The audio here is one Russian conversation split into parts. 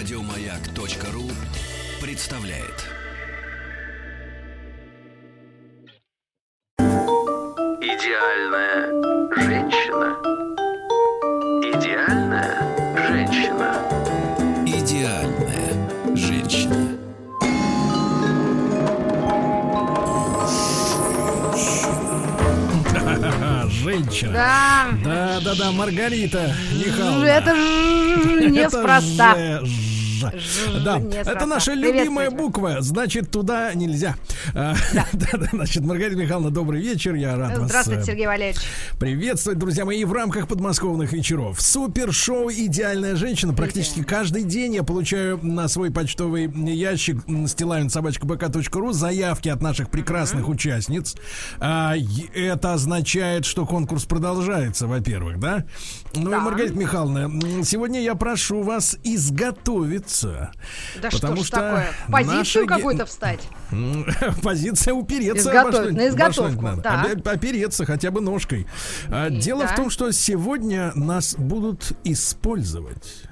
Радиомаяк.ру представляет. Идеальная женщина. Идеальная женщина. Идеальная женщина. Женщина. Да. Да, да, да, Маргарита Михайловна. Это ж неспроста. Это ж. Ж- Да, неспроста. это наша любимая буква, значит, туда нельзя. Да, значит, Маргарита Михайловна, добрый вечер, я рад вас Здравствуйте, э, Сергей Валерьевич. приветствовать, друзья мои, в рамках подмосковных вечеров. Супер-шоу «Идеальная женщина». Практически каждый день я получаю на свой почтовый ящик стилавинсобачкабк.ру заявки от наших прекрасных участниц. А, это означает, что конкурс продолжается, во-первых, да? Ну и, Да. Маргарита Михайловна, сегодня я прошу вас изготовиться. Да потому что что такое? В наши Позицию ге- какую-то встать? Позиция упереться на изготовку, надо. да. Опереться хотя бы ножкой. А, Дело в да. том, что сегодня нас будут использовать.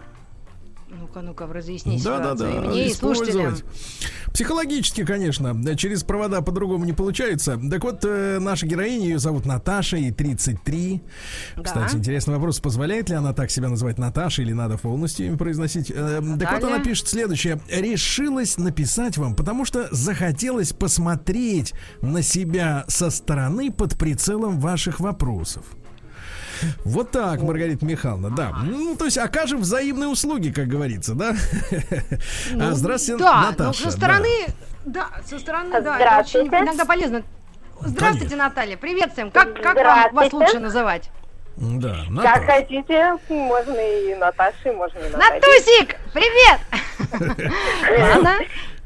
Ну-ка, ну-ка, разъясни Да, да, ситуацию. да. И мне, и использовать. Психологически, конечно, да, через провода по-другому не получается. Так вот, э, наша героиня, ее зовут Наташа, ей 33. Да. Кстати, интересный вопрос, позволяет ли она так себя называть Наташей или надо полностью имя произносить? Э, так вот, она пишет следующее. Решилась написать вам, потому что захотелось посмотреть на себя со стороны под прицелом ваших вопросов. Вот так, Маргарита Михайловна, да. Ну, то есть окажем взаимные услуги, как говорится, да? А, Здравствуйте, Да, Наташа. ну со да. стороны, да, со стороны, да, это Здравствуйте. очень иногда полезно. Здравствуйте, Конечно. Наталья, приветствуем. Как, как вам, вас лучше называть? Да, Как Наташа. хотите, можно и Наташей, можно и Натальей. Натусик, привет!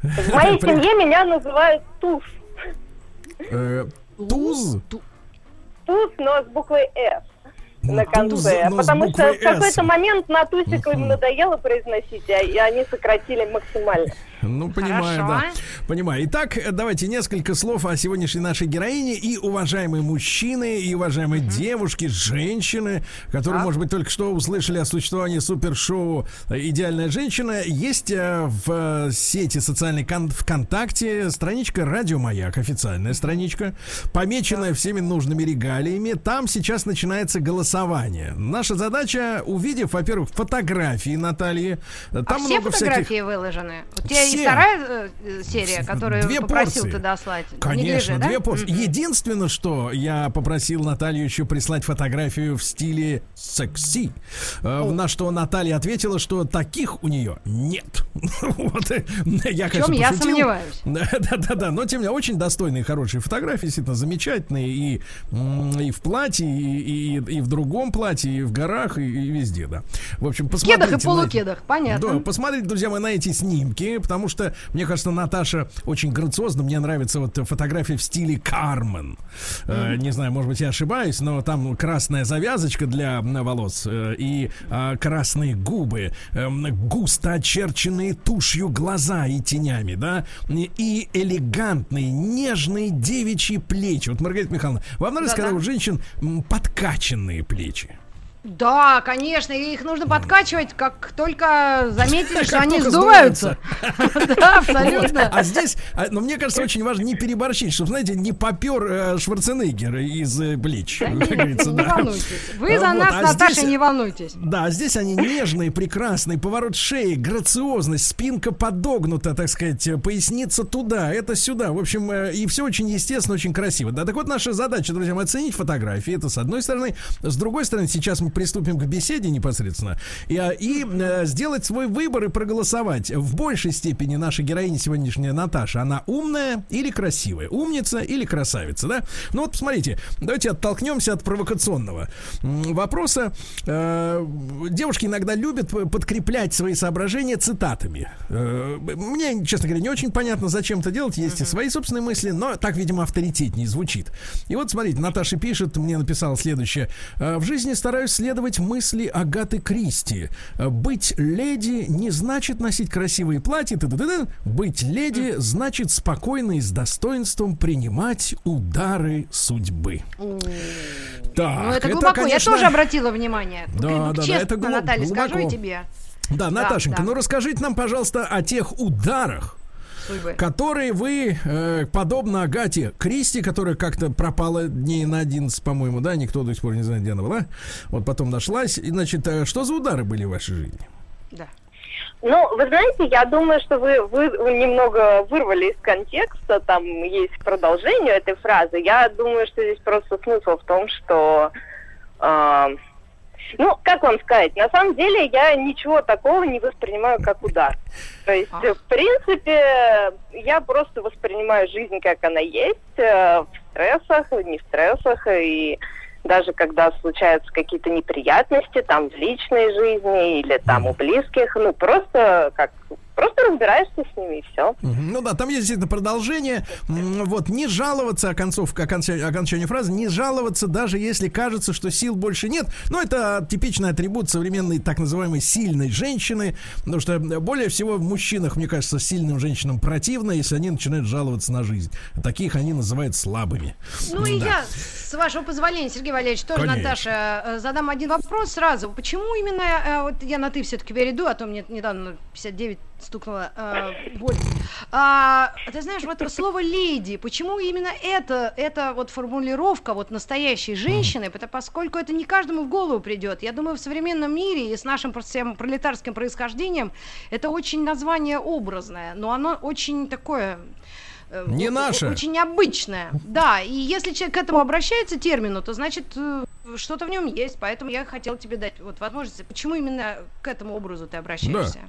В моей семье меня называют Туз. Э, Туз? Туз, но с буквой «С» на конце. с Потому что в какой-то момент на Тусик им надоело произносить, а- и они сократили максимально. Ну, понимаю, Хорошо. да. Понимаю. Итак, давайте несколько слов о сегодняшней нашей героине и уважаемые мужчины, и уважаемые девушки, женщины, которые, Так. может быть, только что услышали о существовании супершоу «Идеальная женщина». Есть э, в э, сети социальной кон- ВКонтакте страничка «Радио Маяк», официальная страничка, помеченная всеми нужными регалиями. Там сейчас начинается голосование. Наша задача, увидев, во-первых, фотографии Натальи, э, А там все много фотографии всяких... выложены? У тебя Есть вторая э, э, серия, которую Две попросил порции. ты дослать? Конечно, Неглиже, да? две порции. Единственное, что я попросил Наталью еще прислать фотографию в стиле секси. Э, На что Наталья ответила, что таких у нее нет. Вот, я, В чем конечно, я пошутил. сомневаюсь. Да, да, да, да. Но тем не менее, очень достойные, хорошие фотографии, действительно замечательные. И, и в платье, и, и, и в другом платье, и в горах, и, и везде, да. В общем, В посмотрите. кедах и полукедах, понятно. да, посмотрите, друзья мои, на эти снимки, потому что, мне кажется, Наташа очень грациозна. Мне нравится вот фотография в стиле Кармен. Э, не знаю, может быть, я ошибаюсь, но там красная завязочка для м, волос э, и а, красные губы, эм, густо очерченные тушью глаза и тенями, да, и- элегантные, нежные девичьи плечи. Вот, Маргарита Михайловна, вам нравится, Да-да. когда у женщин подкачанные плечи? Да, конечно, и их нужно подкачивать, как только заметили, что они сдуваются. Да, абсолютно. А здесь, а, но мне кажется, очень важно не переборщить, чтобы, знаете, не попер э, Шварценеггер из э, говорится, Не волнуйтесь. Вы за Вот, нас, а Наташа, не волнуйтесь. Да, здесь они нежные, прекрасные, поворот шеи, грациозность, спинка подогнута, так сказать, э, поясница туда, это сюда. В общем, э, и все очень естественно, очень красиво. Да, так вот наша задача, друзья, оценить фотографии. Это с одной стороны. С другой стороны, сейчас мы приступим к беседе непосредственно. И, а, и э, сделать свой выбор и проголосовать. В большей степени наша героиня сегодняшняя Наташа, она умная или красивая? Умница или красавица, да? Ну вот, посмотрите, давайте оттолкнемся от провокационного вопроса. Э, девушки иногда любят подкреплять свои соображения цитатами. Э, мне, честно говоря, не очень понятно, зачем это делать. Есть и свои собственные мысли, но так, видимо, авторитетнее звучит. И вот, смотрите, Наташа пишет, мне написала следующее. «Э, В жизни стараюсь следовать мысли Агаты Кристи. Э, Быть леди не значит носить красивые платья. т-т-т-т. Быть леди значит спокойно и с достоинством принимать удары судьбы. Так, Ну, это глубоко. конечно, Я тоже обратила внимание. Да, да, да, Честно, это глуб- Наталья, скажу и глубоко. тебе. Да, Наташенька, да. ну расскажите нам, пожалуйста, о тех ударах, Судьбы. которые вы, э, подобно Агате Кристи, которая как-то пропала дней на 11, по-моему, да, никто до сих пор не знает, где она была, вот потом нашлась, и, значит, э, что за удары были в вашей жизни? Да. Ну, вы знаете, я думаю, что вы, вы немного вырвали из контекста, там есть продолжение этой фразы. Я думаю, что здесь просто смысл в том, что... э, ну, как вам сказать, на самом деле я ничего такого не воспринимаю как удар. То есть, э, в принципе, я просто воспринимаю жизнь, как она есть, э, в стрессах, не в стрессах, и даже когда случаются какие-то неприятности там в личной жизни или там у близких, ну просто как просто разбираешься с ними и все. Ну да, там есть действительно продолжение. Вот, не жаловаться, оконцовка, окончание, окончание фразы, не жаловаться, даже если кажется, что сил больше нет. Ну, это типичный атрибут современной так называемой сильной женщины, потому что более всего в мужчинах, мне кажется, сильным женщинам противно, если они начинают жаловаться на жизнь. Таких они называют слабыми. Ну и Да. я, с вашего позволения, Сергей Валерьевич, тоже, Конечно. Наташа, э, задам один вопрос сразу. Почему именно, э, вот я на ты все-таки перейду, а то мне недавно 59 стукнуло э, боль. А, ты знаешь, вот слово леди, почему именно это, это вот формулировка вот настоящей женщины, потому, поскольку это не каждому в голову придет. Я думаю, в современном мире и с нашим всем пролетарским происхождением это очень название образное, но оно очень такое Не о- о- наше. Очень необычное. Да, и если человек к этому обращается термину, то значит э, что-то в нем есть. Поэтому я хотела тебе дать вот возможность. Почему именно к этому образу ты обращаешься?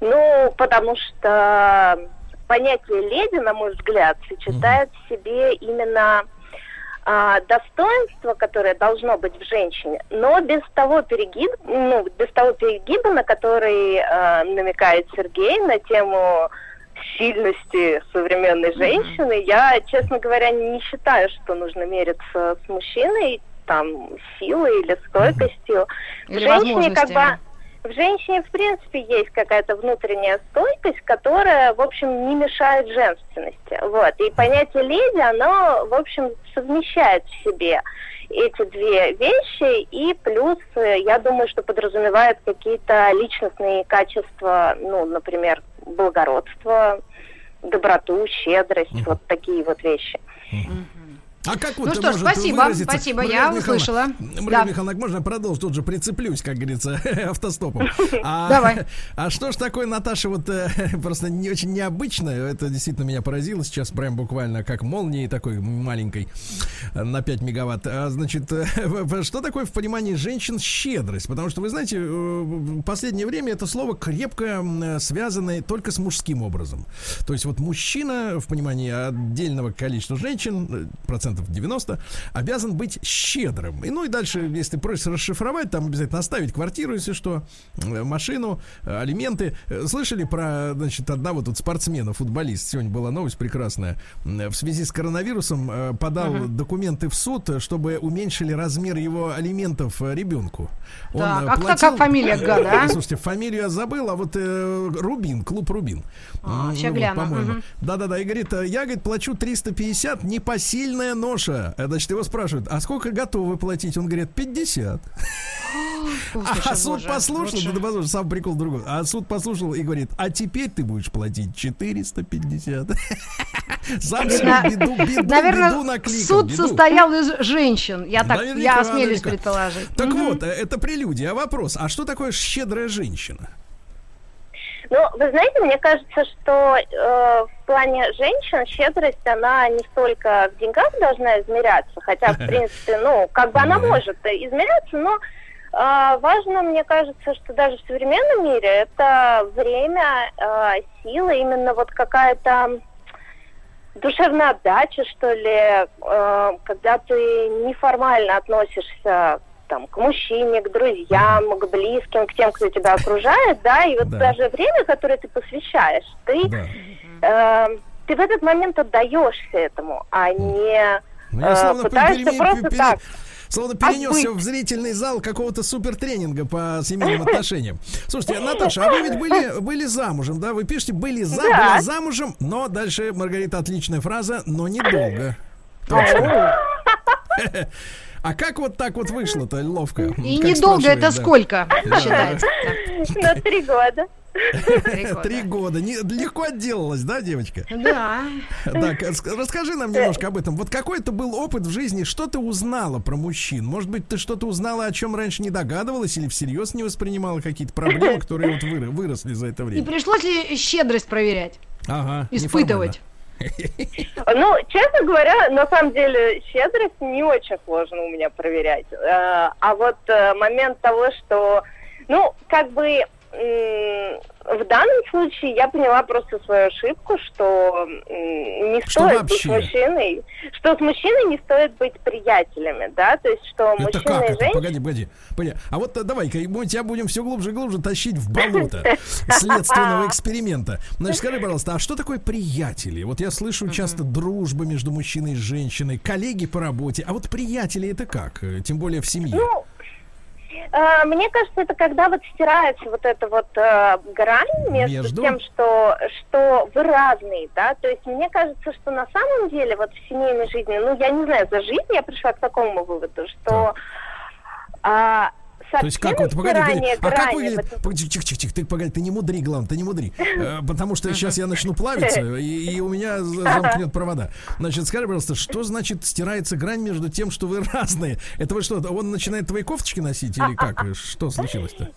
Ну, потому что понятие леди, на мой взгляд, сочетает в себе именно а, достоинство, которое должно быть в женщине, но без того перегиб, ну, без того перегиба, на который а, намекает Сергей на тему сильности современной женщины, я, честно говоря, не считаю, что нужно мериться с мужчиной там силой или стойкостью. Или в женщине как бы в женщине, в принципе, есть какая-то внутренняя стойкость, которая, в общем, не мешает женственности. Вот. И понятие леди, оно, в общем, совмещает в себе эти две вещи, и плюс, э, я думаю, что подразумевает какие-то личностные качества, ну, например, благородство, доброту, щедрость, вот такие вот вещи. А как Ну вот что ж, спасибо, выразиться? спасибо, Маргарита я Михайловна, услышала. Маргарита Да. Михайловна, можно я продолжу? Тут же прицеплюсь, как говорится, автостопом. А, Давай. А что ж такое, Наташа, вот э, просто не очень необычное, это действительно меня поразило сейчас прям буквально как молнией такой маленькой на 5 мегаватт. А, значит, э, что такое в понимании женщин щедрость? Потому что, вы знаете, э, в последнее время это слово крепко связано только с мужским образом. То есть вот мужчина в понимании отдельного количества женщин, э, процентов 90, обязан быть щедрым. И ну и дальше, если просишь расшифровать, там обязательно оставить квартиру, если что, э, машину, э, алименты. Э, Слышали про, значит, одного тут спортсмена, футболист, сегодня была новость прекрасная, в связи с коронавирусом подал документы в суд, чтобы уменьшили размер его алиментов ребенку. Он, Так, э, а платил- как фамилия гада, а? Слушайте, фамилию я забыл, а вот э, Рубин, клуб Рубин. А, ща вот, по-моему. мгм. Да-да-да, и говорит, я, говорит, плачу 350, непосильная ноша. Э, Значит, его спрашивают, а сколько готовы платить? Он говорит, 50. Слушай, А суд боже, послушал, лучше. да, послушай, сам прикол другой. А суд послушал и говорит, а теперь ты будешь платить 450. Сам себе На- беду, беду, Наверное, беду накликал. суд беду. состоял из женщин. Я так, Наверняка, я осмелюсь наверняка. предположить. Так Мгм. вот, э, это прелюдия. А вопрос, а что такое щедрая женщина? Ну, вы знаете, мне кажется, что э, в плане женщин щедрость, она не столько в деньгах должна измеряться, хотя, в принципе, ну, как бы она Мгм. может измеряться, но э, важно, мне кажется, что даже в современном мире это время, э, сила, именно вот какая-то душевная отдача, что ли, э, когда ты неформально относишься там, к мужчине, к друзьям, к близким, к тем, кто тебя окружает, да, и вот Да. даже время, которое ты посвящаешь, ты, Да. э, ты в этот момент отдаешься этому, а не Ну, э, пытаешься пере- просто пере- так. Словно перенесся в зрительный зал какого-то супертренинга по семейным отношениям. Слушайте, Наташа, а вы ведь были, были замужем, да? Вы пишете, были за, Да. была замужем, но дальше, Маргарита, отличная фраза, но недолго. Точно. А как вот так вот вышло-то ловко? И Как недолго это да. сколько считается? Ну, три года. Три года. Три года. Не- легко отделалась, да, девочка? Да. Так, а ск- расскажи нам немножко об этом. Вот какой это был опыт в жизни, что ты узнала про мужчин? Может быть, ты что-то узнала, о чем раньше не догадывалась или всерьез не воспринимала какие-то проблемы, которые вот выросли за это И время? пришлось ли щедрость проверять, Ага, испытывать? Ну, честно говоря, на самом деле щедрость не очень сложно у меня проверять. Э, А вот э, момент того, что, ну, как бы в данном случае я поняла просто свою ошибку, что не Что стоит быть вообще? мужчиной, что с мужчиной не стоит быть приятелями, да, то есть что Это мужчина как и женщина... Погоди, погоди. погоди. А вот э, давай-ка, мы тебя будем все глубже и глубже тащить в болото следственного эксперимента. Значит, скажи, пожалуйста, а что такое приятели? Вот я слышу часто дружба между мужчиной и женщиной, коллеги по работе. А вот приятели это как? Э, Тем более в семье. Ну, мне кажется, это когда вот стирается вот эта вот э, грань между, Между? тем, что, что вы разные, да, то есть мне кажется, что на самом деле вот в семейной жизни, ну, я не знаю, за жизнь я пришла к такому выводу, что а, То есть как вот, погоди, погоди, а как выглядит, погоди, чих, чих, чих, ты, погоди, ты не мудри, главное, ты не мудри, Э, потому что сейчас я начну плавиться, и, и у меня за- замкнет провода. Значит, скажи, пожалуйста, что значит стирается грань между тем, что вы разные? Это вы что, он начинает твои кофточки носить или как? Что случилось-то?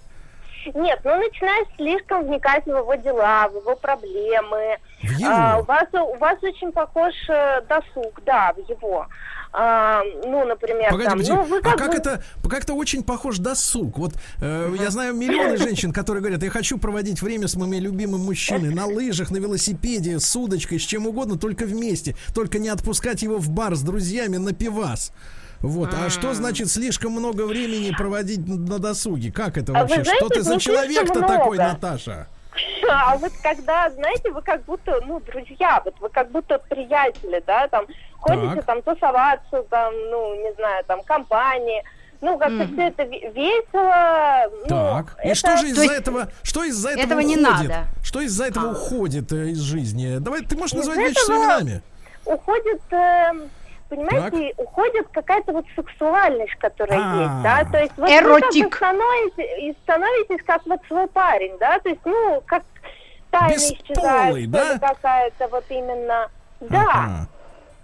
Нет, ну начинаешь слишком вникать в его дела, в его проблемы. В его? А, у, вас, у вас очень похож э, досуг, да, в его. А, ну, например, Погоди, там, погоди. ну, вы а как как бы- это, как-то очень похож досуг. Вот э, я знаю миллионы женщин, которые говорят, я хочу проводить время с моими любимым мужчиной на лыжах, на велосипеде, с удочкой, с чем угодно, только вместе. Только не отпускать его в бар с друзьями на пивас. Вот. А что значит слишком много времени проводить на досуге? Как это А вы вообще? что знаете, ты за слишком человек-то такой. Наташа? А вот когда, знаете, вы как будто, ну, друзья, вот вы как будто приятели, да, там, ходите Так. там тусоваться, там, ну, не знаю, там, компании, ну, как-то Мгм. все это ве- весело, ну, Так. И это- что же из-за есть этого, что из-за этого, этого не уходит? надо. Что из-за этого А. уходит э, из жизни? Давай, ты можешь Из назвать вещи своими именами. уходит, эм, понимаете, уходит какая-то вот сексуальность, которая А. есть, да, то есть вот Эротик. вы как становитесь, и становитесь как вот свой парень, да, то есть, ну, как тайна Бесполый, исчезает, да? какая-то вот именно, да. Ага.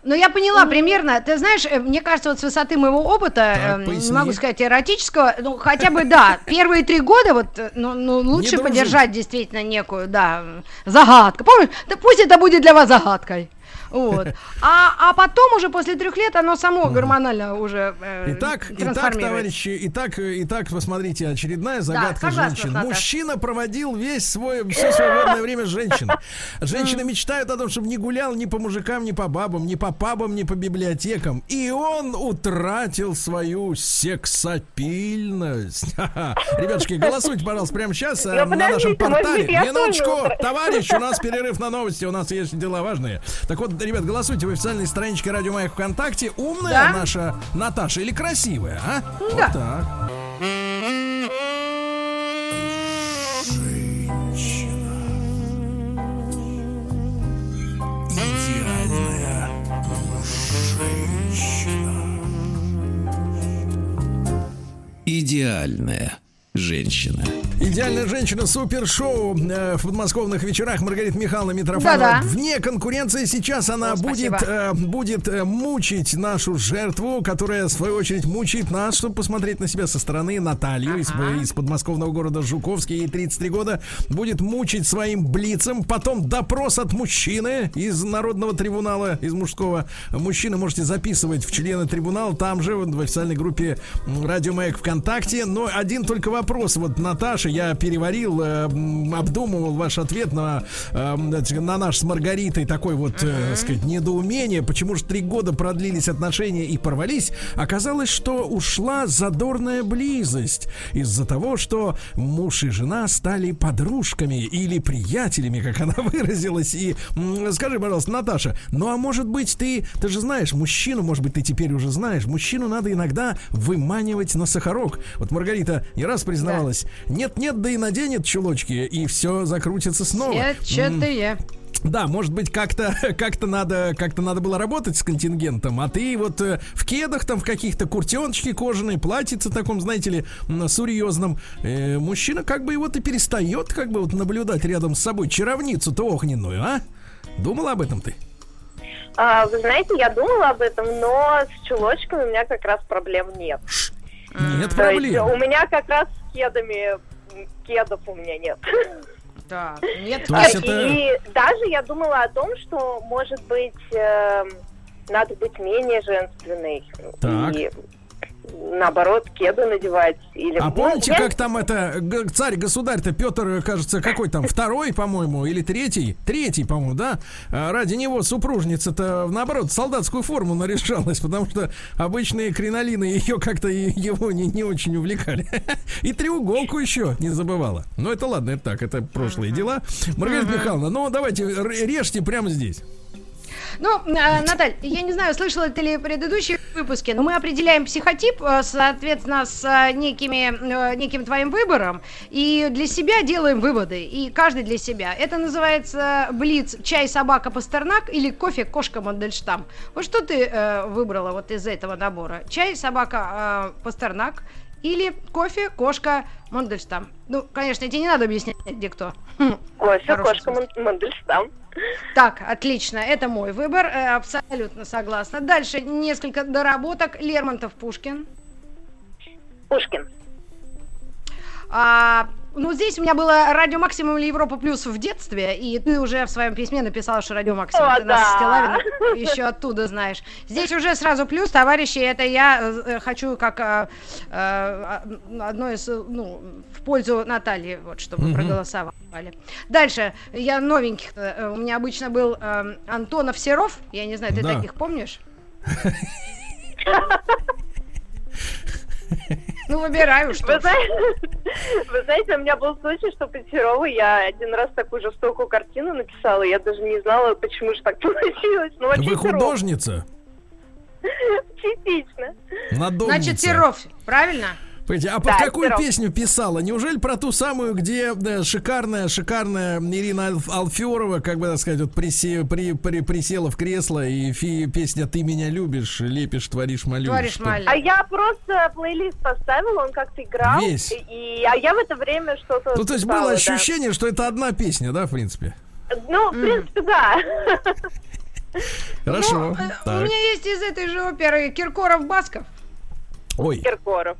Ну, я поняла примерно. Ты знаешь, э, мне кажется, вот с высоты моего опыта, Так, э, поясни. могу сказать эротического, ну, хотя бы, да, первые три года вот, э, ну, ну, лучше поддержать действительно некую, да, загадку. Помнишь? Да пусть это будет для вас загадкой. Вот. А, а потом уже после трех лет оно само гормонально уже э, Итак, итак, товарищи, итак, итак, посмотрите, очередная загадка согласна, женщин. Наташа. Мужчина проводил весь свой, все свободное время с женщиной. Женщины мечтают о том, чтобы не гулял ни по мужикам, ни по бабам, ни по пабам, ни по библиотекам. И он утратил свою сексапильность. Ребятушки, голосуйте, пожалуйста, прямо сейчас э, на нашем портале. Минуточку, товарищ, у нас перерыв на новости, у нас есть дела важные. Так вот, ребят, голосуйте в официальной страничке Радио Маяк ВКонтакте. Умная Да. наша Наташа или красивая, а? Вот Да. так. Идеальная Идеальная женщина. Идеальная женщина супер-шоу э, в подмосковных вечерах Маргарита Михайловна Митрофанова. Да-да. Вне конкуренции сейчас она О, будет, э, будет э, мучить нашу жертву, которая, в свою очередь, мучает нас, чтобы посмотреть на себя со стороны. Наталью из, из подмосковного города Жуковский, ей 33 года, будет мучить своим блицем. Потом допрос от мужчины из Народного трибунала, из мужского. Мужчины можете записывать в члены трибунала, там же, в официальной группе Радио Маяк ВКонтакте. Но один только вопрос. Вот, Наташа, я переварил, э, обдумывал ваш ответ на, э, на наш с Маргаритой такой вот, э, сказать, недоумение. Почему же три года продлились отношения и порвались? Оказалось, что ушла задорная близость из-за того, что муж и жена стали подружками или приятелями, как она выразилась. И скажи, пожалуйста, Наташа, ну а может быть ты, ты же знаешь, мужчину, может быть ты теперь уже знаешь, мужчину надо иногда выманивать на сахарок. Вот Маргарита не раз признавалась, нет-нет, да и наденет чулочки, и все закрутится снова. Сетчатые. Да, может быть, как-то как надо, как-то надо было работать с контингентом, а ты вот э, в кедах там в каких-то куртеночки кожаные, платьице таком, знаете ли, серьезном. Э, мужчина как бы его-то перестает как бы вот наблюдать рядом с собой чаровницу-то огненную, а? Думала об этом ты? А, вы знаете, я думала об этом, но с чулочками у меня как раз проблем нет. Нет То есть проблем. у меня как раз кедами кедов у меня нет. Так, нет, То есть кед- это- И даже я думала о том, что, может быть, эм, надо быть менее женственной. Так. И наоборот, кеды надевать. Или... А ну, помните, я- как там это царь-государь-то Петр, кажется, какой там, второй, по-моему, или третий? Третий, по-моему, да? А Ради него супружница-то, наоборот, солдатскую форму наряжалась, потому что обычные кринолины ее как-то его не, не очень увлекали. И треуголку еще не забывала. Но это ладно, это так, это прошлые дела. Маргарита Михайловна, ну давайте режьте прямо здесь. Ну, э, Наталь, я не знаю, слышала ты ли предыдущие выпуски, но мы определяем психотип, э, соответственно, с э, некими, э, неким твоим выбором, и для себя делаем выводы, и каждый для себя. Это называется блиц чай, собака, пастернак или кофе, кошка, Мандельштам. Вот что ты э, выбрала вот из этого набора? Чай, собака, э, пастернак или кофе, кошка, Мандельштам? Ну, конечно, тебе не надо объяснять, где кто. Кофе, Хороший кошка, Ман- Мандельштам. Так, отлично, это мой выбор, э, абсолютно согласна. Дальше несколько доработок. Лермонтов, Пушкин. Пушкин. А, ну, здесь у меня было Радио Максимум или Европа Плюс в детстве, и ты уже в своем письме написала, что Радио Максимум. О, ты нас да. с Стилавиным еще оттуда знаешь. Здесь уже сразу плюс, товарищи, это я э, хочу как э, э, одно из, ну, в пользу Натальи, вот, чтобы проголосовали. Дальше, я новеньких, у меня обычно был Антонов Серов, я не знаю, ты Да. таких помнишь? Ну, выбираю, что Вы знаете, вы знаете, у меня был случай, что по Серову я один раз такую жестокую картину написала, я даже не знала, почему же так получилось. Очень Вы художница? Частично. Надомница. Значит, Серов, правильно? Понимаете, а под Да, какую Серов. песню писала? Неужели про ту самую, где э, шикарная, шикарная Ирина Алф- Алферова, как бы так сказать, вот присе- при- при- присела в кресло и фи- песня «Ты меня любишь, лепишь, творишь, молюсь». Творишь, молюсь. А я просто плейлист поставила, он как-то играл. Весь. И, а я в это время что-то Ну, то есть было да. ощущение, что это одна песня, да, в принципе? Ну, в принципе, да. Хорошо. Ну, э, у меня есть из этой же оперы Киркоров Басков. Ой, Киркоров.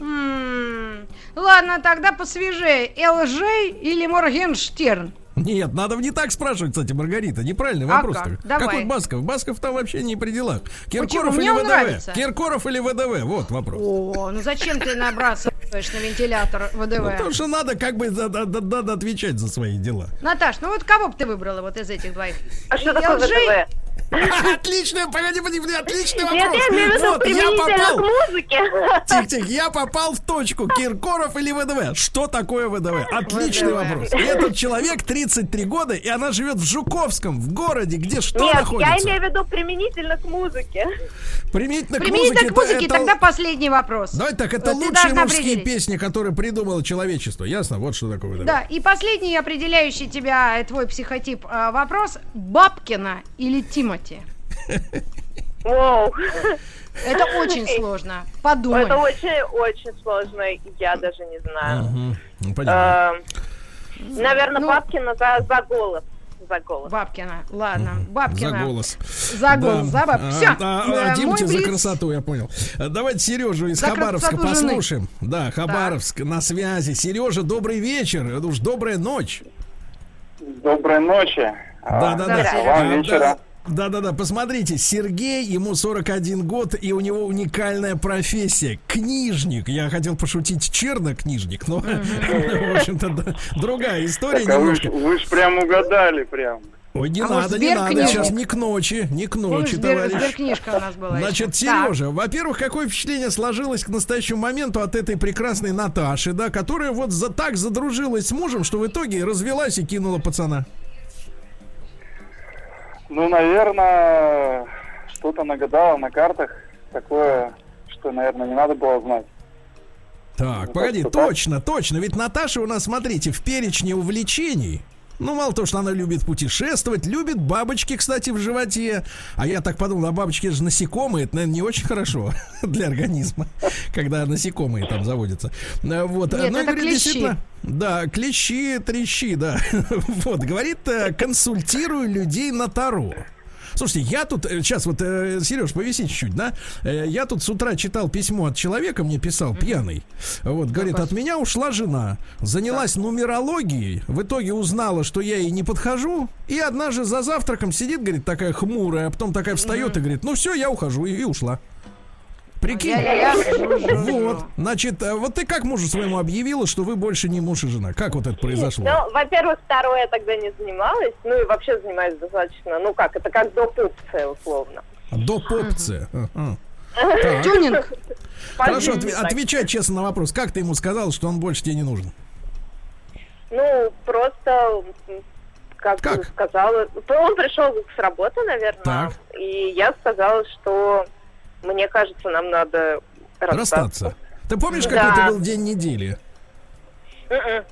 М, Ладно, тогда посвежее. ЛЖ или Моргенштерн? нет, надо не так спрашивать, кстати, Маргарита. Неправильный А вопрос. как? Давай. Какой Басков? Басков там вообще не при делах. Киркоров Почему? или ВДВ? нравится. Киркоров или ВДВ? Вот вопрос. О, ну зачем ты набрасываешь на вентилятор Ну, ВДВ? потому что надо как бы да- надо отвечать за свои дела. Наташ, ну вот кого бы ты выбрала вот из этих двоих? А что такое LG? Отличный, погоди, погоди, погоди, отличный Нет, вопрос. я имею в виду Вот, я применительно к попал. музыке. Тихо, тихо, я попал в точку. Киркоров или ВДВ? Что такое ВДВ? Отличный ВДВ. вопрос. Этот человек 33 года, и она живет в Жуковском, в городе, где что Нет, я находится? имею в виду применительно к музыке. Применительно к Применительно музыке. к музыке, это- тогда последний вопрос. Давайте так, это Вот ты лучшие мужские определить. песни, которые придумало человечество. Ясно? Вот что такое ВДВ. Да, и последний определяющий тебя, э, твой психотип, э, вопрос. Бабкина или Тимати? Воу. Это очень сложно. Подумай. Это очень-очень сложно, я даже не знаю. Ну, понятно. Наверное, Ну- Бабкина за, за голос. За голос. Бабкина. Ладно, За Бабкина. голос. За голос, за баб. А, Все. а, а, Димте за красоту, я понял. А, Давайте Сережу из За Хабаровска красоту жены. послушаем. Да, Хабаровск на связи. Сережа, добрый вечер. Это уж добрая ночь. Доброй ночи. Да, да, да. Вам вечера. Да, да, да. Посмотрите, Сергей, ему 41 год, и у него уникальная профессия. Книжник. Я хотел пошутить чернокнижник, но, в общем-то, да, другая история а вы, ж- немножко. вы ж прям угадали прям. Ой, не А надо, не надо. Сейчас не к ночи, не к Помнишь, ночи, Сбер- товарищ. Сберкнижка у нас была. Значит, еще. Сережа, во-первых, какое впечатление сложилось к настоящему моменту от этой прекрасной Наташи, да, которая вот за так задружилась с мужем, что в итоге развелась и кинула пацана. Ну, наверное, что-то нагадала на картах. Такое, что, наверное, не надо было знать. Так, Ну, погоди, так что так. точно, точно. Ведь Наташа у нас, смотрите, в перечне увлечений Ну, мало того, что она любит путешествовать, любит бабочки, кстати, в животе. А я так подумал, а бабочки это же насекомые, это, наверное, не очень хорошо для организма, когда насекомые там заводятся. Э, Вот. Нет, Ну, это говорит, клещи. действительно, Да, клещи, трещи, да. Вот, говорит, э, консультирую людей на Таро. Слушайте, я тут, сейчас вот, Сереж, повиси чуть-чуть, да? Э, Я тут с утра читал письмо от человека, мне писал, пьяный. Вот, говорит, от меня ушла жена, занялась нумерологией, в итоге узнала, что я ей не подхожу, и однажды за завтраком сидит, говорит, такая хмурая, а потом такая встает и говорит, ну все, я ухожу, и, и ушла. Прикинь. Жу, жу. Вот, значит, э, вот ты как мужу своему объявила, что вы больше не муж и жена? Как вот это произошло? Ну, во-первых, второе я тогда не занималась, ну и вообще занимаюсь достаточно, ну как, это как допупция условно. До. Ага. Так. Тюнинг. Хорошо, отвечай честно на вопрос. Как ты ему сказал, что он больше тебе не нужен? Ну, просто, как, Как? сказала, он пришел с работы, наверное, Так. и я сказала, что мне кажется, нам надо расстаться. Расстаться. Ты помнишь, Да. какой это был день недели? Мгм.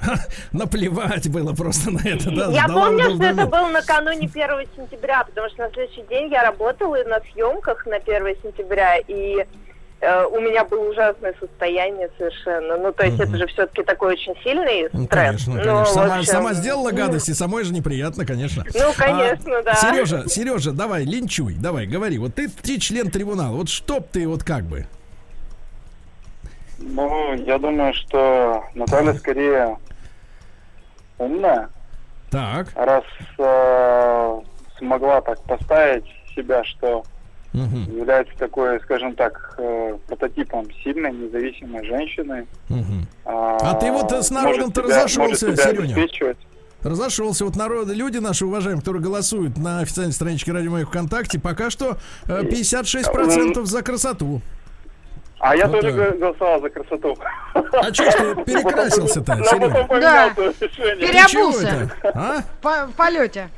Наплевать было просто на это, да? Я помню, что это было накануне 1 сентября, потому что на следующий день я работала на съемках на 1 сентября, и у меня было ужасное состояние совершенно. Ну, то есть это же все-таки такой очень сильный Ну, стресс. конечно, Ну, конечно. в Сама, общем, сама сделала гадость, и самой же неприятно, конечно. Ну, конечно, да. Сережа, Сережа, давай, линчуй, давай, говори. Вот ты, ты член трибунала, вот что б ты вот как бы? Ну, я думаю, что Наталья скорее умная, Так. раз э, смогла так поставить себя, что Мгм, является такой, скажем так, э, прототипом сильной, независимой женщины. мгм. А, А ты вот, э, с народом-то разошелся, обеспечивать. Разошелся вот народ, люди наши уважаемые, которые голосуют на официальной страничке Радио Маяк ВКонтакте, пока что э, 56% за красоту. А я Вот тоже так. голосовал за красоту. А что ж ты перекрасился-то, Серега? Да. Переобулся. А? В полете.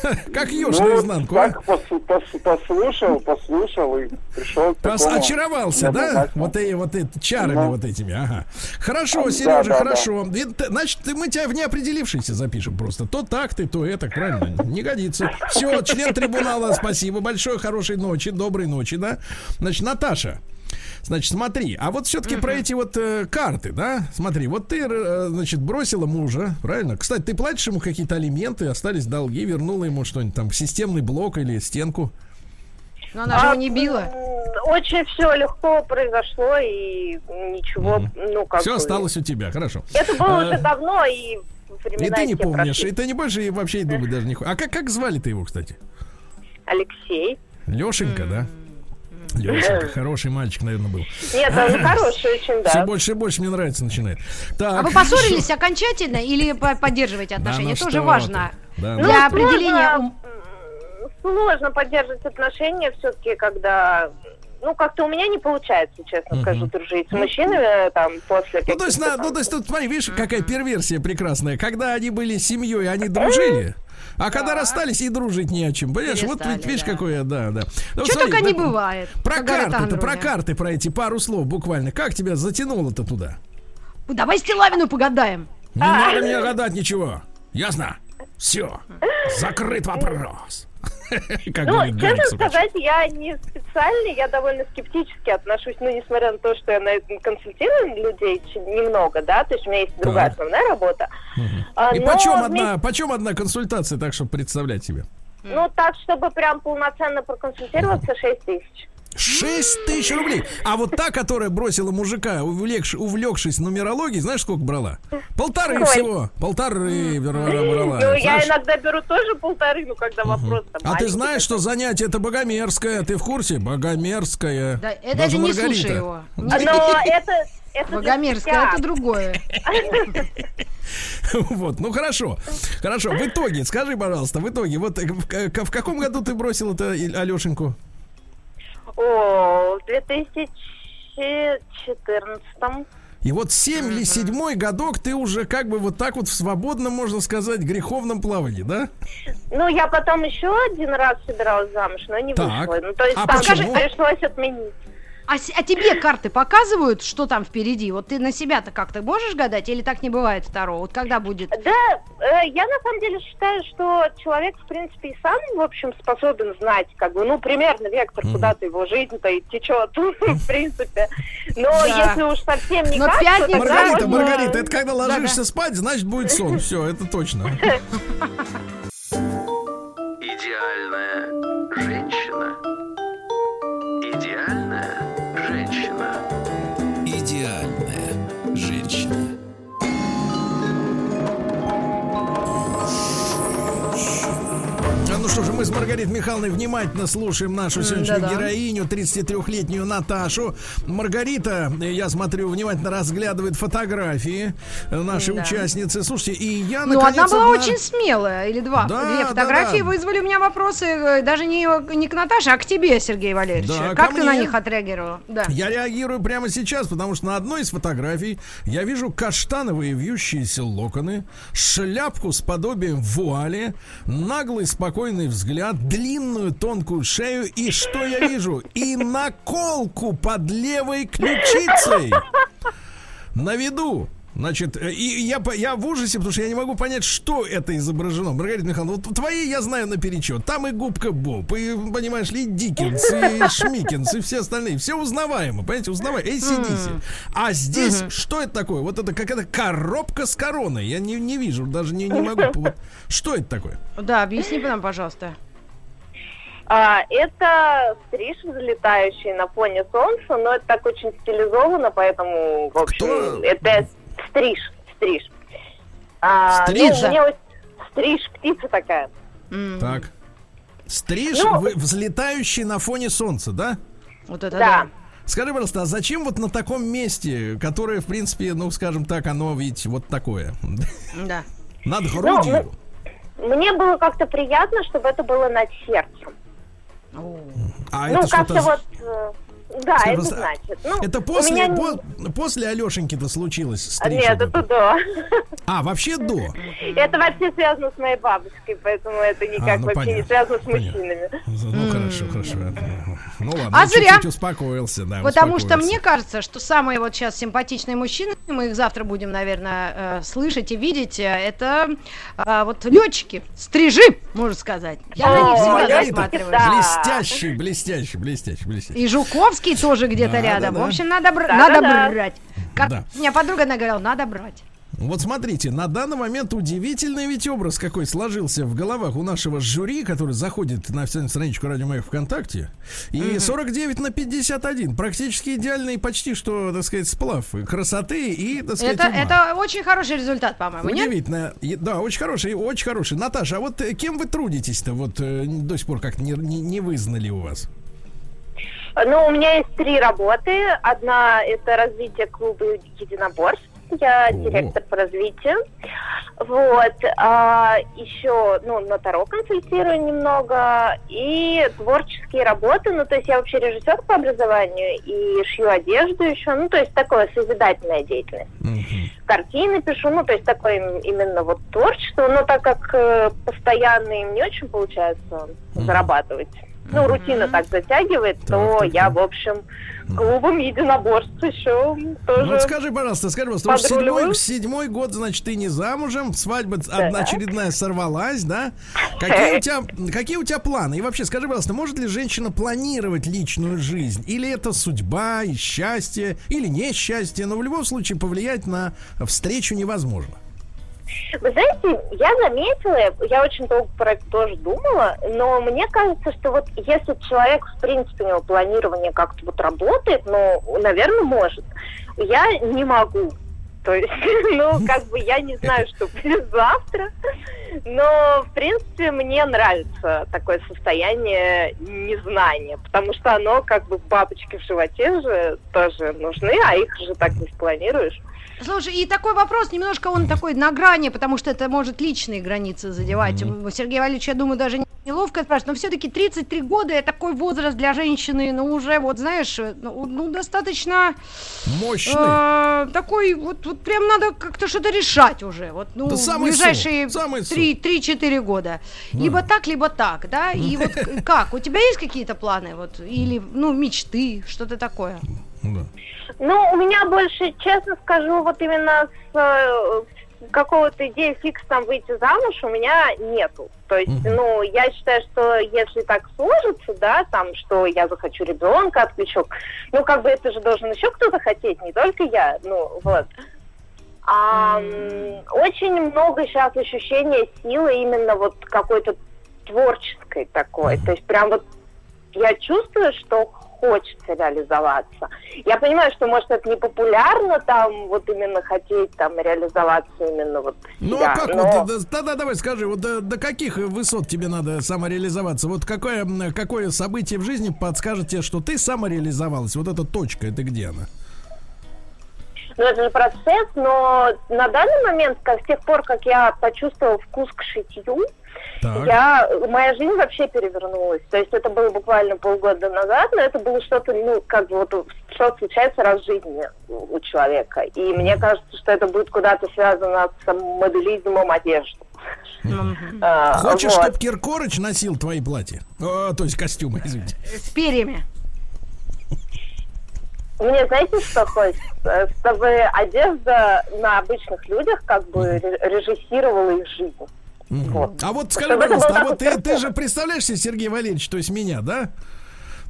Как еж Ну, наизнанку, а? так пос- пос- послушал, послушал и пришел к Пос- такому очаровался, да? Вот, и, вот эти чарами Да. вот этими, ага. Хорошо, Сережа, да, хорошо. И Значит, мы тебя в неопределившийся запишем просто. То так ты, то это, правильно? Не годится. Все, член трибунала, спасибо большое, хорошей ночи, доброй ночи, да? Значит, Наташа, Значит, смотри, а вот все-таки про эти вот э, карты, да? Смотри, вот ты, э, значит, бросила мужа, правильно? Кстати, ты платишь ему какие-то алименты, остались долги, вернула ему что-нибудь там, системный блок или стенку? Но она же его не била. Очень все легко произошло, и ничего, Мгм. ну, как Все бы- осталось у тебя, хорошо. Это было А, уже давно, и времена И ты не помнишь, прошли. и ты не больше и вообще и думать даже не хочешь. А как, как звали ты его, кстати? Алексей. Лешенька, да? Лешенька, хороший мальчик, наверное, был. Нет, он хороший очень, Все да. больше и больше мне нравится начинает. Так, А вы поссорились окончательно или по- поддерживаете Да отношения? ну Это тоже что важно. Да, Ну, Для сложно, определения м, Сложно поддерживать отношения все-таки, когда... Ну, как-то у меня не получается, честно Мгм. скажу, дружить с мужчинами там после Ну, то есть, на- ну, то есть, тут, смотри, видишь, какая перверсия прекрасная. Когда они были семьей, они дружили, а когда расстались, и дружить не о чем. Понимаешь, вот Перестали, ведь, видишь, да. какое, да, да. Ну, Что смотри, только не да, бывает. Про карты-то, про карты, про эти пару слов буквально. Как тебя затянуло-то туда? Давай Стилавину погадаем. Не надо мне гадать ничего. Ясно? Все. Закрыт вопрос. Как Ну, честно сказать, я не специально, я довольно скептически отношусь, ну, несмотря на то, что я на этом консультирую людей немного, да, то есть у меня есть другая Так. основная работа. А, И почем вместе- одна, почем одна консультация, так, чтобы представлять себе? Ну, так, чтобы прям полноценно проконсультироваться, 6 тысяч. 6 тысяч рублей. А вот та, которая бросила мужика, увлекш- увлекшись нумерологией, знаешь, сколько брала? Полторы Ой. всего. Полторы брала. Ну, я иногда беру тоже полторы, ну, когда вопрос там А ты знаешь, что занятие это богомерзкое? Ты в курсе? Богомерзкое. Да, это, Даже это не слушай его. такой. Но это... это Богомерзкое, это другое. Вот, ну хорошо. Хорошо. В итоге, скажи, пожалуйста, в итоге, вот э, в, к- в каком году ты бросил это Алешеньку? О, в 2014 И вот 7 или 7 годок ты уже как бы вот так вот в свободном, можно сказать, греховном плавании, да? Ну, я потом еще один раз собиралась замуж, но не Так. вышла. Ну, то есть А там почему? пришлось отменить. А, а тебе карты показывают, что там впереди? Вот ты на себя-то как-то можешь гадать, или так не бывает второго? Вот когда будет? Да, э, я на самом деле считаю, что человек, в принципе, и сам, в общем, способен знать, как бы, ну, примерно вектор, куда-то его жизнь-то и течет, в принципе. Но Да. если уж совсем Но никак, то пятница- Маргарита, можно- Маргарита, это когда ложишься спать, значит будет сон. Все, это точно. Идеальная женщина. Женщина. Идеальная женщина. Ну что же, мы с Маргаритой Михайловной внимательно слушаем нашу сегодняшнюю да-да. героиню, 33-летнюю Наташу. Маргарита, э, я смотрю, внимательно разглядывает фотографии э, нашей Да. участницы. Слушайте, и я Ну, одна была одна- очень смелая, или два. Да, Две да, фотографии да. вызвали у меня вопросы э, даже не, не к Наташе, а к тебе, Сергей Валерьевич. Да, как ты на мне. них отреагировал? Да. Я реагирую прямо сейчас, потому что на одной из фотографий я вижу каштановые вьющиеся локоны, шляпку с подобием вуали, наглый спокойный взгляд, длинную тонкую шею и что я вижу? И наколку под левой ключицей. На виду. Значит, э, и я, по- я в ужасе, потому что я не могу понять, что это изображено. Маргарита Михайловна, вот твои я знаю наперечет. Там и губка Боб, и, понимаешь ли, и Диккенс, и Шмикенс, и все остальные. Все узнаваемо, понимаете, узнаваемо. ACDC. А здесь что это такое? Вот это какая-то коробка с короной. Я не, не вижу, даже не, не могу. вот Что это такое? Да, объясни нам, пожалуйста. А, это стриж, взлетающий на фоне солнца, но это так очень стилизовано, поэтому, в общем, Кто? это стриж, стриж. А, ну, Стриж? мне вот стриж, птица такая. Так. Стриж, Ну- вы- взлетающий на фоне солнца, да? Вот это Да. да. Скажи, пожалуйста, а зачем вот на таком месте, которое, в принципе, ну, скажем так, оно ведь вот такое, Да. над грудью? Мне было как-то приятно, чтобы это было над сердцем. А ну, это как-то что-то... вот... э, Да, Скажи, это значит. Ну, это после, меня не- по- после Алешеньки-то случилось? А, стриж Нет, это до. А, вообще до? Это вообще связано с моей бабушкой, поэтому это никак ну, вообще не понятно, связано с понятно. мужчинами. Ну, хорошо, хорошо. Ну, ладно, А зря. успокоился, да, Потому что успокоился. мне кажется, что самые вот сейчас симпатичные мужчины, мы их завтра будем, наверное, э, слышать и видеть, э, это а, вот летчики, стрижи, можно сказать. Я на них О, всегда засматриваюсь. да. Блестящий, блестящий, блестящий, блестящий. И Жуковский тоже где-то Да, рядом. да, да. В общем, надо, бр- Да-да-да. надо брать. Как Да. у меня подруга она говорила, надо брать. Вот смотрите, на данный момент удивительный ведь образ какой сложился в головах у нашего жюри, который заходит на официальную страничку Радио Маяк ВКонтакте. И 49 на 50 практически идеальный почти что, так сказать, сплав красоты и, так сказать, Это, ума. это очень хороший результат, по-моему, нет? Удивительно. И- Да, очень хороший, очень хороший. Наташа, а вот э, кем вы трудитесь-то? Вот э, до сих пор как не, не, не вызнали у вас. Ну, у меня есть три работы. Одна – это развитие клуба единоборств. Я О. директор по развитию. Вот. А еще, ну, на Таро консультирую немного. И творческие работы. Ну, то есть я вообще режиссер по образованию и шью одежду еще. Ну, то есть такое созидательная деятельность. Мгм. Картины пишу, ну, то есть такое им- именно вот творчество. Но так как э, постоянно им не очень получается Мгм. зарабатывать, ну, рутина так затягивает, то так, я, так. в общем, клубом единоборств еще тоже... Ну, вот скажи, пожалуйста, скажи, пожалуйста, седьмой, седьмой год, значит, ты не замужем, свадьба одна очередная сорвалась, да? Какие у тебя, какие у тебя планы? И вообще, скажи, пожалуйста, может ли женщина планировать личную жизнь? Или это судьба и счастье, или несчастье, но в любом случае повлиять на встречу невозможно? Вы знаете, я заметила, я очень долго про это тоже думала, но мне кажется, что вот если человек, в принципе, у него планирование как-то вот работает, ну, наверное, может. Я не могу. То есть, ну, как бы я не знаю, что будет завтра, но, в принципе, мне нравится такое состояние незнания, потому что оно как бы бабочки в животе же тоже нужны, а их же так не спланируешь. Слушай, и такой вопрос, немножко он такой на грани, потому что это может личные границы задевать. М, Сергей Валерьевич, я думаю, даже не неловко спрашивать, но все-таки 33 года это такой возраст для женщины, ну уже вот знаешь, ну, ну, достаточно Мощный. э, такой вот, вот прям надо как-то что-то решать уже, вот ну Да в ближайшие сок, самый сок. 3-4 года, либо так, либо так, да, и вот как, у тебя есть какие-то планы, вот или ну мечты, что-то такое? Да. Ну, у меня больше, честно скажу, вот именно с э, какого-то идеи фикс там выйти замуж у меня нету. То есть, Мгм. ну, я считаю, что если так сложится, да, там, что я захочу ребенка от плечок, ну, как бы это же должен еще кто-то хотеть, не только я, ну, вот. А, очень много сейчас ощущения силы именно вот какой-то творческой такой. То есть прям вот я чувствую, что хочется реализоваться. Я понимаю, что, может, это не популярно там вот именно хотеть там реализоваться именно вот Ну себя, а как но- вот, да- тогда давай скажи, вот до, до каких высот тебе надо самореализоваться? Вот какое, какое событие в жизни подскажет тебе, что ты самореализовалась? Вот эта точка, это где она? Ну, это же процесс, но на данный момент, как с тех пор, как я почувствовала вкус к шитью, Так. я, моя жизнь вообще перевернулась. То есть это было буквально полгода назад, но это было что-то, ну, как бы вот что случается раз в жизни у человека. И мне кажется, что это будет куда-то связано с моделизмом одежды. А, Хочешь, вот. чтобы Киркорыч носил твои платья? О, то есть костюмы, извините. С перьями. Мне знаете, что хочется? Чтобы одежда на обычных людях как бы ре- режиссировала их жизнь. Вот. А вот скажи, Чтобы пожалуйста, а вот ты, ты же представляешь себе Сергей Валерьевич, то есть меня, да?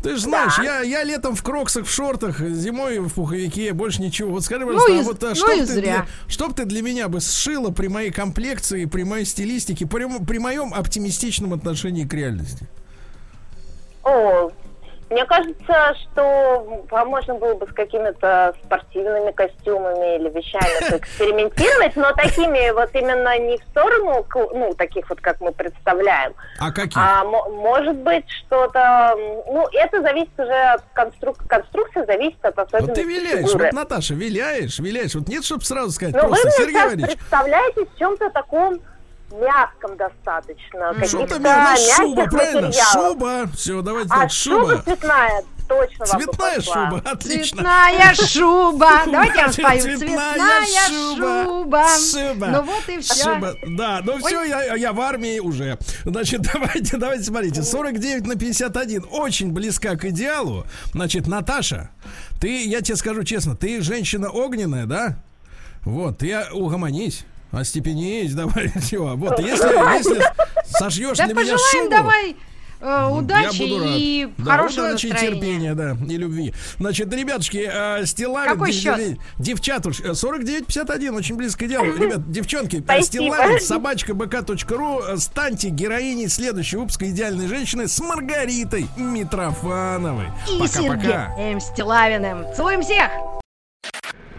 Ты же знаешь, Да. я, я летом в кроксах, в шортах, зимой в пуховике, больше ничего. Вот скажи, пожалуйста, Ну а вот а ну что ты для, что б ты для меня бы сшила при моей комплекции, при моей стилистике, при, при моем оптимистичном отношении к реальности? О, мне кажется, что м, можно было бы с какими-то спортивными костюмами или вещами поэкспериментировать, но такими вот именно не в сторону, ну, таких вот, как мы представляем, А какие? а мо- может быть что-то, ну, это зависит уже от конструк... конструкции, зависит от Вот особенностей ты виляешь, фигуры. вот Наташа, виляешь, виляешь. Вот нет, чтобы сразу сказать Но вы просто, мне Сергей Валерьевич, представляете в чем-то таком мягком достаточно, меня шуба, мягких правильно? материалов. Шуба, все, давайте А так, шуба шуба. цветная, точно Цветная шуба, отлично. Цветная шуба. Давайте я спою. Цветная Цветная шуба. шуба. Шуба. Ну вот и все. Шуба. Да, ну все, я, я в армии уже. Значит, давайте, давайте смотрите. 49 на 51. Очень близка к идеалу. Значит, Наташа, ты, я тебе скажу честно, ты женщина огненная, да? Вот, я угомонись. Остепенись, давай, все. Вот, если, если сошьешь Да для меня шубу... давай э, удачи и Да, хорошего удачи и настроения. терпения, да, и любви. Значит, ребятушки, э, Стилавин, Какой дев- счет? дев- девчатуш, э, 49-51, очень близко к делу. Ребят, девчонки, э. Стилавин, собачка бк.ру, э, станьте героиней следующего выпуска «Идеальной женщины» с Маргаритой Митрофановой. И Пока-пока. Сергеем Стилавиным. Целуем всех!